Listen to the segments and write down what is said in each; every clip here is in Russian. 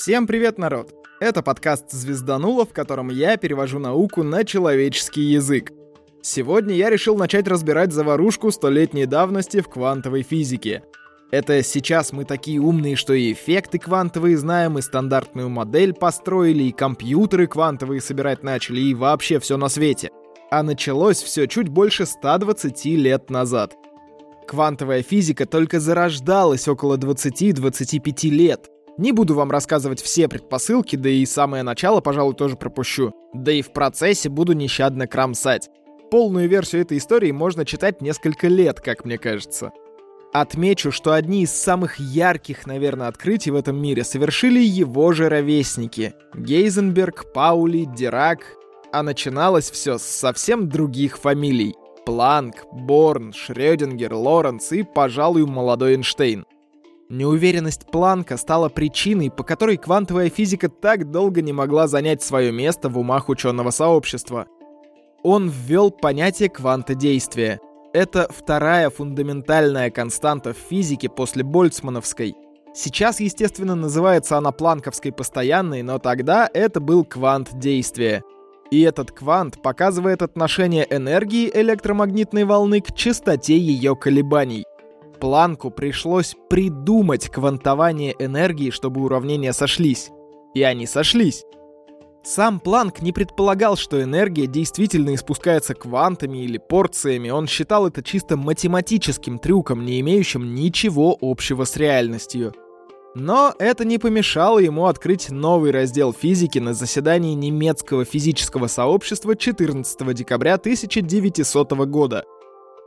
Всем привет, народ! Это подкаст «Звездануло», в котором я перевожу науку на человеческий язык. Сегодня я решил начать разбирать заварушку столетней давности в квантовой физике. Это сейчас мы такие умные, что и эффекты квантовые знаем, и стандартную модель построили, и компьютеры квантовые собирать начали, и вообще все на свете. А началось все чуть больше 120 лет назад. Квантовая физика только зарождалась около 20-25 лет — не буду вам рассказывать все предпосылки, да и самое начало, пожалуй, тоже пропущу. Да и в процессе буду нещадно кромсать. Полную версию этой истории можно читать несколько лет, как мне кажется. Отмечу, что одни из самых ярких, наверное, открытий в этом мире совершили его же ровесники. Гейзенберг, Паули, Дирак. А начиналось все с совсем других фамилий. Планк, Борн, Шрёдингер, Лоренц и, пожалуй, молодой Эйнштейн. Неуверенность Планка стала причиной, по которой квантовая физика так долго не могла занять свое место в умах ученого сообщества. Он ввел понятие кванта действия. Это вторая фундаментальная константа в физике после Больцмановской. Сейчас, естественно, называется она планковской постоянной, но тогда это был квант действия. И этот квант показывает отношение энергии электромагнитной волны к частоте ее колебаний. Планку пришлось придумать квантование энергии, чтобы уравнения сошлись. И они сошлись. Сам Планк не предполагал, что энергия действительно испускается квантами или порциями. Он считал это чисто математическим трюком, не имеющим ничего общего с реальностью. Но это не помешало ему открыть новый раздел физики на заседании немецкого физического сообщества 14 декабря 1900 года –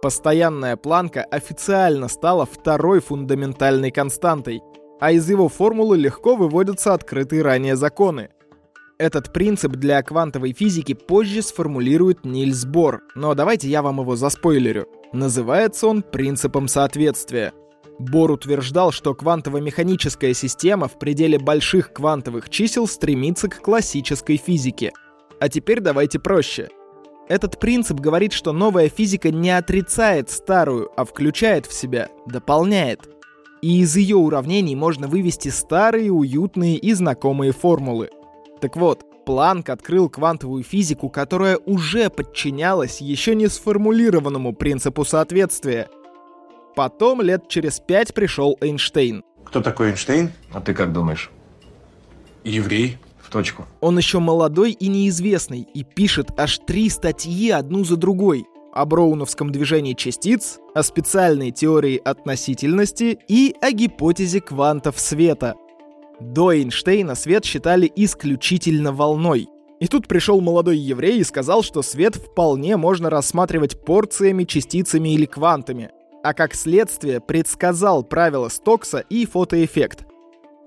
Постоянная планка официально стала второй фундаментальной константой, а из его формулы легко выводятся открытые ранее законы. Этот принцип для квантовой физики позже сформулирует Нильс Бор, но давайте я вам его заспойлерю. Называется он принципом соответствия. Бор утверждал, что квантово-механическая система в пределе больших квантовых чисел стремится к классической физике. А теперь давайте проще – этот принцип говорит, что новая физика не отрицает старую, а включает в себя, дополняет. И из ее уравнений можно вывести старые, уютные и знакомые формулы. Так вот, Планк открыл квантовую физику, которая уже подчинялась еще не сформулированному принципу соответствия. Потом лет через пять пришел Эйнштейн. Кто такой Эйнштейн? А ты как думаешь? Еврей точку. Он еще молодой и неизвестный, и пишет аж три статьи одну за другой о броуновском движении частиц, о специальной теории относительности и о гипотезе квантов света. До Эйнштейна свет считали исключительно волной. И тут пришел молодой еврей и сказал, что свет вполне можно рассматривать порциями, частицами или квантами, а как следствие предсказал правила Стокса и фотоэффект.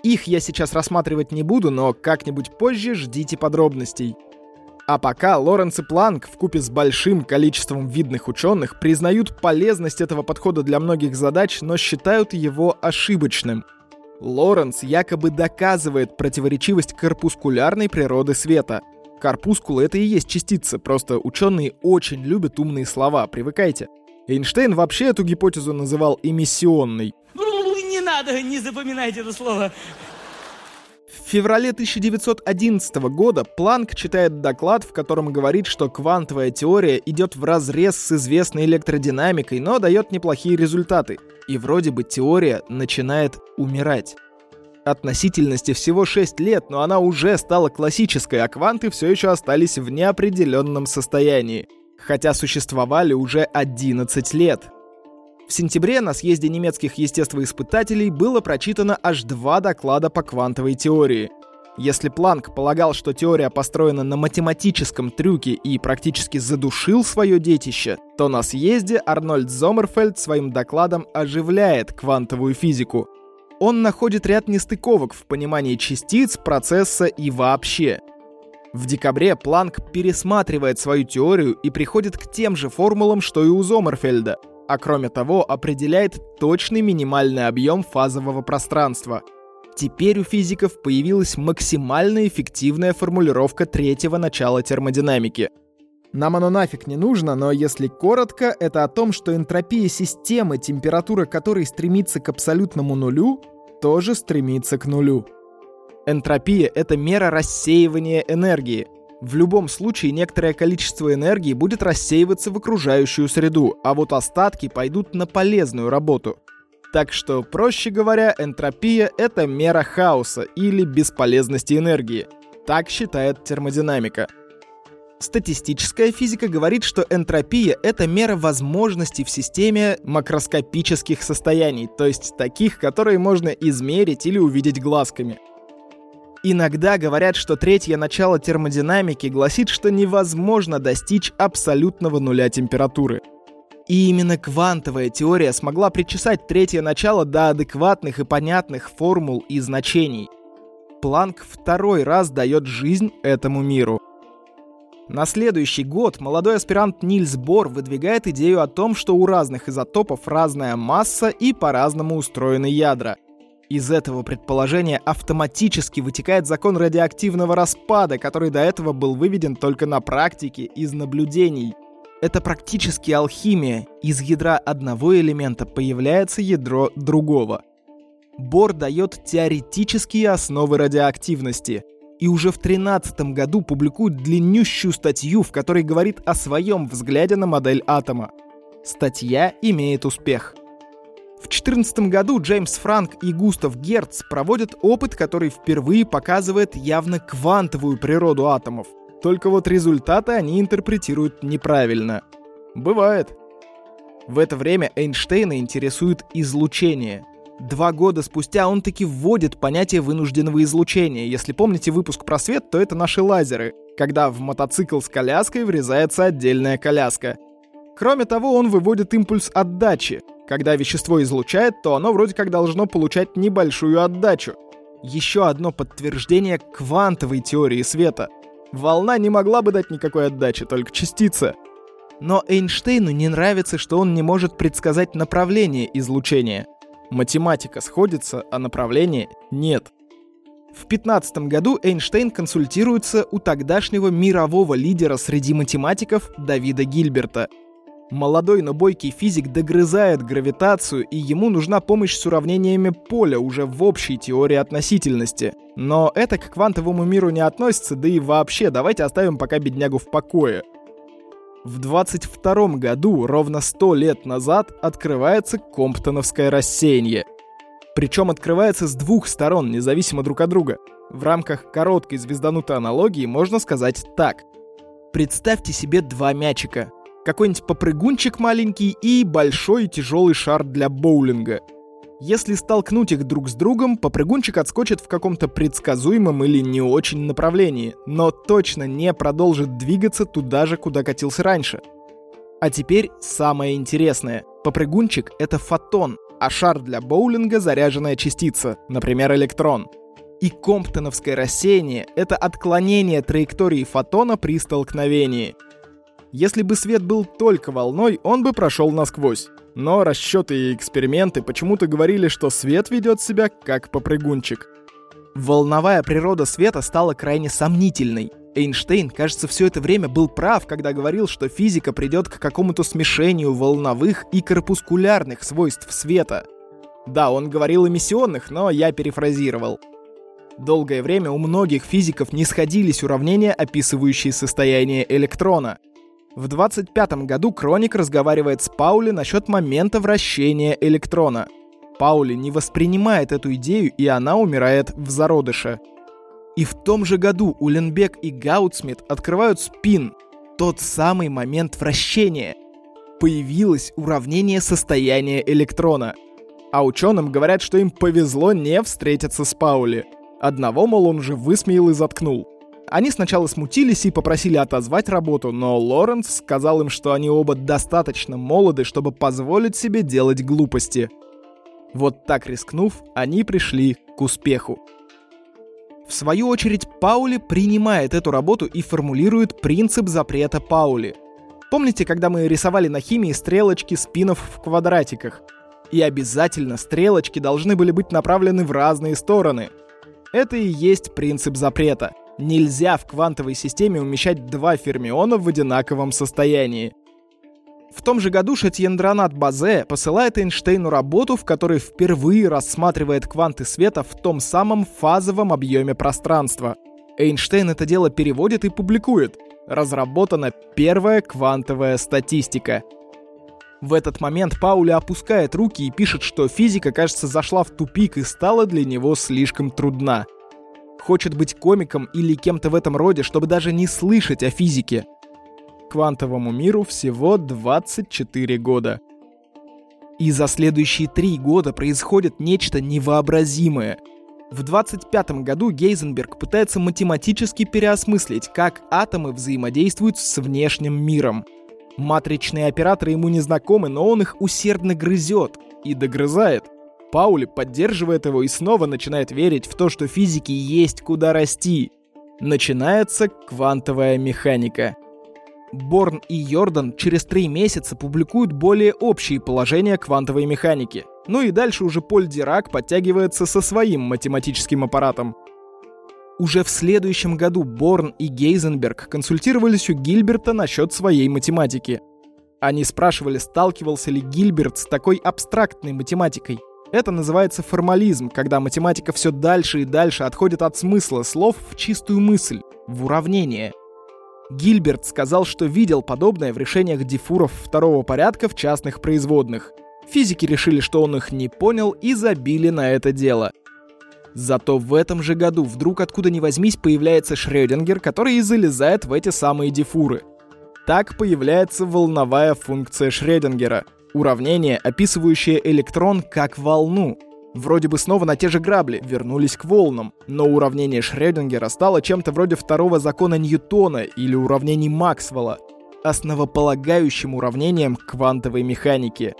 Их я сейчас рассматривать не буду, но как-нибудь позже ждите подробностей. А пока Лоренц и Планк в купе с большим количеством видных ученых признают полезность этого подхода для многих задач, но считают его ошибочным. Лоренц якобы доказывает противоречивость корпускулярной природы света. Корпускулы — это и есть частицы, просто ученые очень любят умные слова, привыкайте. Эйнштейн вообще эту гипотезу называл эмиссионной надо, не запоминайте это слово. В феврале 1911 года Планк читает доклад, в котором говорит, что квантовая теория идет в разрез с известной электродинамикой, но дает неплохие результаты. И вроде бы теория начинает умирать. Относительности всего 6 лет, но она уже стала классической, а кванты все еще остались в неопределенном состоянии. Хотя существовали уже 11 лет. В сентябре на съезде немецких естествоиспытателей было прочитано аж два доклада по квантовой теории. Если Планк полагал, что теория построена на математическом трюке и практически задушил свое детище, то на съезде Арнольд Зомерфельд своим докладом оживляет квантовую физику. Он находит ряд нестыковок в понимании частиц, процесса и вообще. В декабре Планк пересматривает свою теорию и приходит к тем же формулам, что и у Зомерфельда — а кроме того определяет точный минимальный объем фазового пространства. Теперь у физиков появилась максимально эффективная формулировка третьего начала термодинамики. Нам оно нафиг не нужно, но если коротко, это о том, что энтропия системы, температура которой стремится к абсолютному нулю, тоже стремится к нулю. Энтропия — это мера рассеивания энергии. В любом случае некоторое количество энергии будет рассеиваться в окружающую среду, а вот остатки пойдут на полезную работу. Так что, проще говоря, энтропия — это мера хаоса или бесполезности энергии. Так считает термодинамика. Статистическая физика говорит, что энтропия — это мера возможностей в системе макроскопических состояний, то есть таких, которые можно измерить или увидеть глазками. Иногда говорят, что третье начало термодинамики гласит, что невозможно достичь абсолютного нуля температуры. И именно квантовая теория смогла причесать третье начало до адекватных и понятных формул и значений. Планк второй раз дает жизнь этому миру. На следующий год молодой аспирант Нильс Бор выдвигает идею о том, что у разных изотопов разная масса и по-разному устроены ядра. Из этого предположения автоматически вытекает закон радиоактивного распада, который до этого был выведен только на практике из наблюдений. Это практически алхимия. Из ядра одного элемента появляется ядро другого. Бор дает теоретические основы радиоактивности. И уже в 2013 году публикует длиннющую статью, в которой говорит о своем взгляде на модель атома. Статья имеет успех – в 2014 году Джеймс Франк и Густав Герц проводят опыт, который впервые показывает явно квантовую природу атомов. Только вот результаты они интерпретируют неправильно. Бывает. В это время Эйнштейна интересует излучение. Два года спустя он таки вводит понятие вынужденного излучения. Если помните выпуск про свет, то это наши лазеры, когда в мотоцикл с коляской врезается отдельная коляска. Кроме того, он выводит импульс отдачи, когда вещество излучает, то оно вроде как должно получать небольшую отдачу. Еще одно подтверждение квантовой теории света. Волна не могла бы дать никакой отдачи, только частица. Но Эйнштейну не нравится, что он не может предсказать направление излучения. Математика сходится, а направления нет. В 15 году Эйнштейн консультируется у тогдашнего мирового лидера среди математиков Давида Гильберта – Молодой, но бойкий физик догрызает гравитацию, и ему нужна помощь с уравнениями поля уже в общей теории относительности. Но это к квантовому миру не относится, да и вообще, давайте оставим пока беднягу в покое. В 22 году, ровно 100 лет назад, открывается Комптоновское рассеяние. Причем открывается с двух сторон, независимо друг от друга. В рамках короткой звезданутой аналогии можно сказать так. Представьте себе два мячика какой-нибудь попрыгунчик маленький и большой тяжелый шар для боулинга. Если столкнуть их друг с другом, попрыгунчик отскочит в каком-то предсказуемом или не очень направлении, но точно не продолжит двигаться туда же, куда катился раньше. А теперь самое интересное. Попрыгунчик — это фотон, а шар для боулинга — заряженная частица, например, электрон. И комптоновское рассеяние — это отклонение траектории фотона при столкновении — если бы свет был только волной, он бы прошел насквозь. Но расчеты и эксперименты почему-то говорили, что свет ведет себя как попрыгунчик. Волновая природа света стала крайне сомнительной. Эйнштейн, кажется, все это время был прав, когда говорил, что физика придет к какому-то смешению волновых и корпускулярных свойств света. Да, он говорил эмиссионных, но я перефразировал. Долгое время у многих физиков не сходились уравнения, описывающие состояние электрона — в 25 году Кроник разговаривает с Паули насчет момента вращения электрона. Паули не воспринимает эту идею, и она умирает в зародыше. И в том же году Уленбек и Гаутсмит открывают спин, тот самый момент вращения. Появилось уравнение состояния электрона. А ученым говорят, что им повезло не встретиться с Паули. Одного, мол, он же высмеял и заткнул. Они сначала смутились и попросили отозвать работу, но Лоренс сказал им, что они оба достаточно молоды, чтобы позволить себе делать глупости. Вот так рискнув, они пришли к успеху. В свою очередь, Паули принимает эту работу и формулирует принцип запрета Паули. Помните, когда мы рисовали на химии стрелочки спинов в квадратиках? И обязательно стрелочки должны были быть направлены в разные стороны. Это и есть принцип запрета – Нельзя в квантовой системе умещать два фермиона в одинаковом состоянии. В том же году Шатьендранат Базе посылает Эйнштейну работу, в которой впервые рассматривает кванты света в том самом фазовом объеме пространства. Эйнштейн это дело переводит и публикует. Разработана первая квантовая статистика. В этот момент Паули опускает руки и пишет, что физика, кажется, зашла в тупик и стала для него слишком трудна. Хочет быть комиком или кем-то в этом роде, чтобы даже не слышать о физике квантовому миру всего 24 года. И за следующие три года происходит нечто невообразимое. В 25 году Гейзенберг пытается математически переосмыслить, как атомы взаимодействуют с внешним миром. Матричные операторы ему не знакомы, но он их усердно грызет и догрызает. Паули поддерживает его и снова начинает верить в то, что физике есть куда расти. Начинается квантовая механика. Борн и Йордан через три месяца публикуют более общие положения квантовой механики. Ну и дальше уже Поль Дирак подтягивается со своим математическим аппаратом. Уже в следующем году Борн и Гейзенберг консультировались у Гильберта насчет своей математики. Они спрашивали, сталкивался ли Гильберт с такой абстрактной математикой. Это называется формализм, когда математика все дальше и дальше отходит от смысла слов в чистую мысль, в уравнение – Гильберт сказал, что видел подобное в решениях дифуров второго порядка в частных производных. Физики решили, что он их не понял и забили на это дело. Зато в этом же году вдруг откуда ни возьмись появляется Шрёдингер, который и залезает в эти самые дифуры. Так появляется волновая функция Шрёдингера — уравнение, описывающее электрон как волну — Вроде бы снова на те же грабли, вернулись к волнам, но уравнение Шрёдингера стало чем-то вроде второго закона Ньютона или уравнений Максвелла, основополагающим уравнением квантовой механики.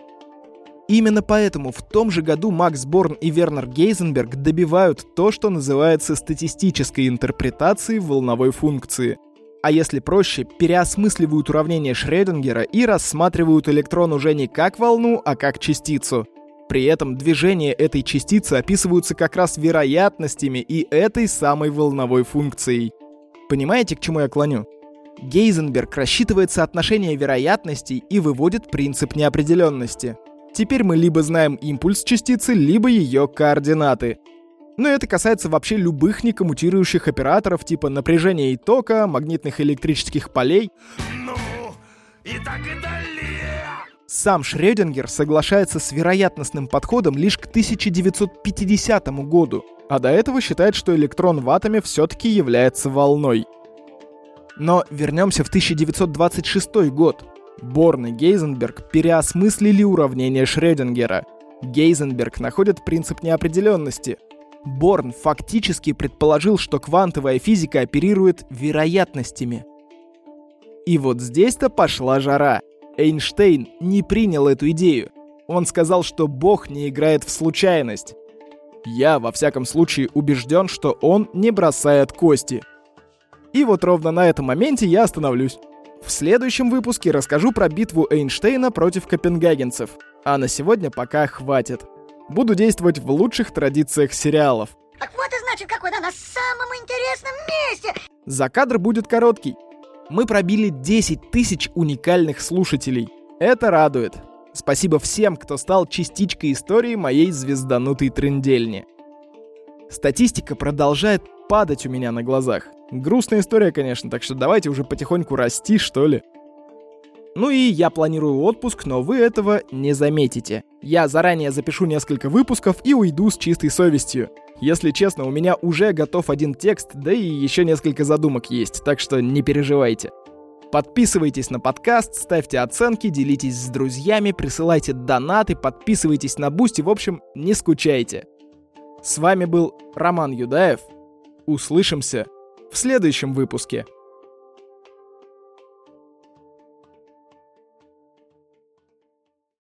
Именно поэтому в том же году Макс Борн и Вернер Гейзенберг добивают то, что называется статистической интерпретацией волновой функции. А если проще, переосмысливают уравнение Шрёдингера и рассматривают электрон уже не как волну, а как частицу – при этом движения этой частицы описываются как раз вероятностями и этой самой волновой функцией. Понимаете, к чему я клоню? Гейзенберг рассчитывает соотношение вероятностей и выводит принцип неопределенности. Теперь мы либо знаем импульс частицы, либо ее координаты. Но это касается вообще любых некоммутирующих операторов типа напряжения и тока, магнитных электрических полей. Ну, и так и далее. Сам Шрёдингер соглашается с вероятностным подходом лишь к 1950 году, а до этого считает, что электрон в атоме все-таки является волной. Но вернемся в 1926 год. Борн и Гейзенберг переосмыслили уравнение Шрёдингера. Гейзенберг находит принцип неопределенности. Борн фактически предположил, что квантовая физика оперирует вероятностями. И вот здесь-то пошла жара – Эйнштейн не принял эту идею. Он сказал, что Бог не играет в случайность. Я, во всяком случае, убежден, что он не бросает кости. И вот ровно на этом моменте я остановлюсь. В следующем выпуске расскажу про битву Эйнштейна против копенгагенцев. А на сегодня пока хватит. Буду действовать в лучших традициях сериалов. Так вот и значит, какой да на самом интересном месте. За кадр будет короткий, мы пробили 10 тысяч уникальных слушателей. Это радует. Спасибо всем, кто стал частичкой истории моей звезданутой трендельни. Статистика продолжает падать у меня на глазах. Грустная история, конечно, так что давайте уже потихоньку расти, что ли. Ну и я планирую отпуск, но вы этого не заметите. Я заранее запишу несколько выпусков и уйду с чистой совестью. Если честно, у меня уже готов один текст, да и еще несколько задумок есть, так что не переживайте. Подписывайтесь на подкаст, ставьте оценки, делитесь с друзьями, присылайте донаты, подписывайтесь на Boosty, в общем, не скучайте. С вами был Роман Юдаев. Услышимся в следующем выпуске.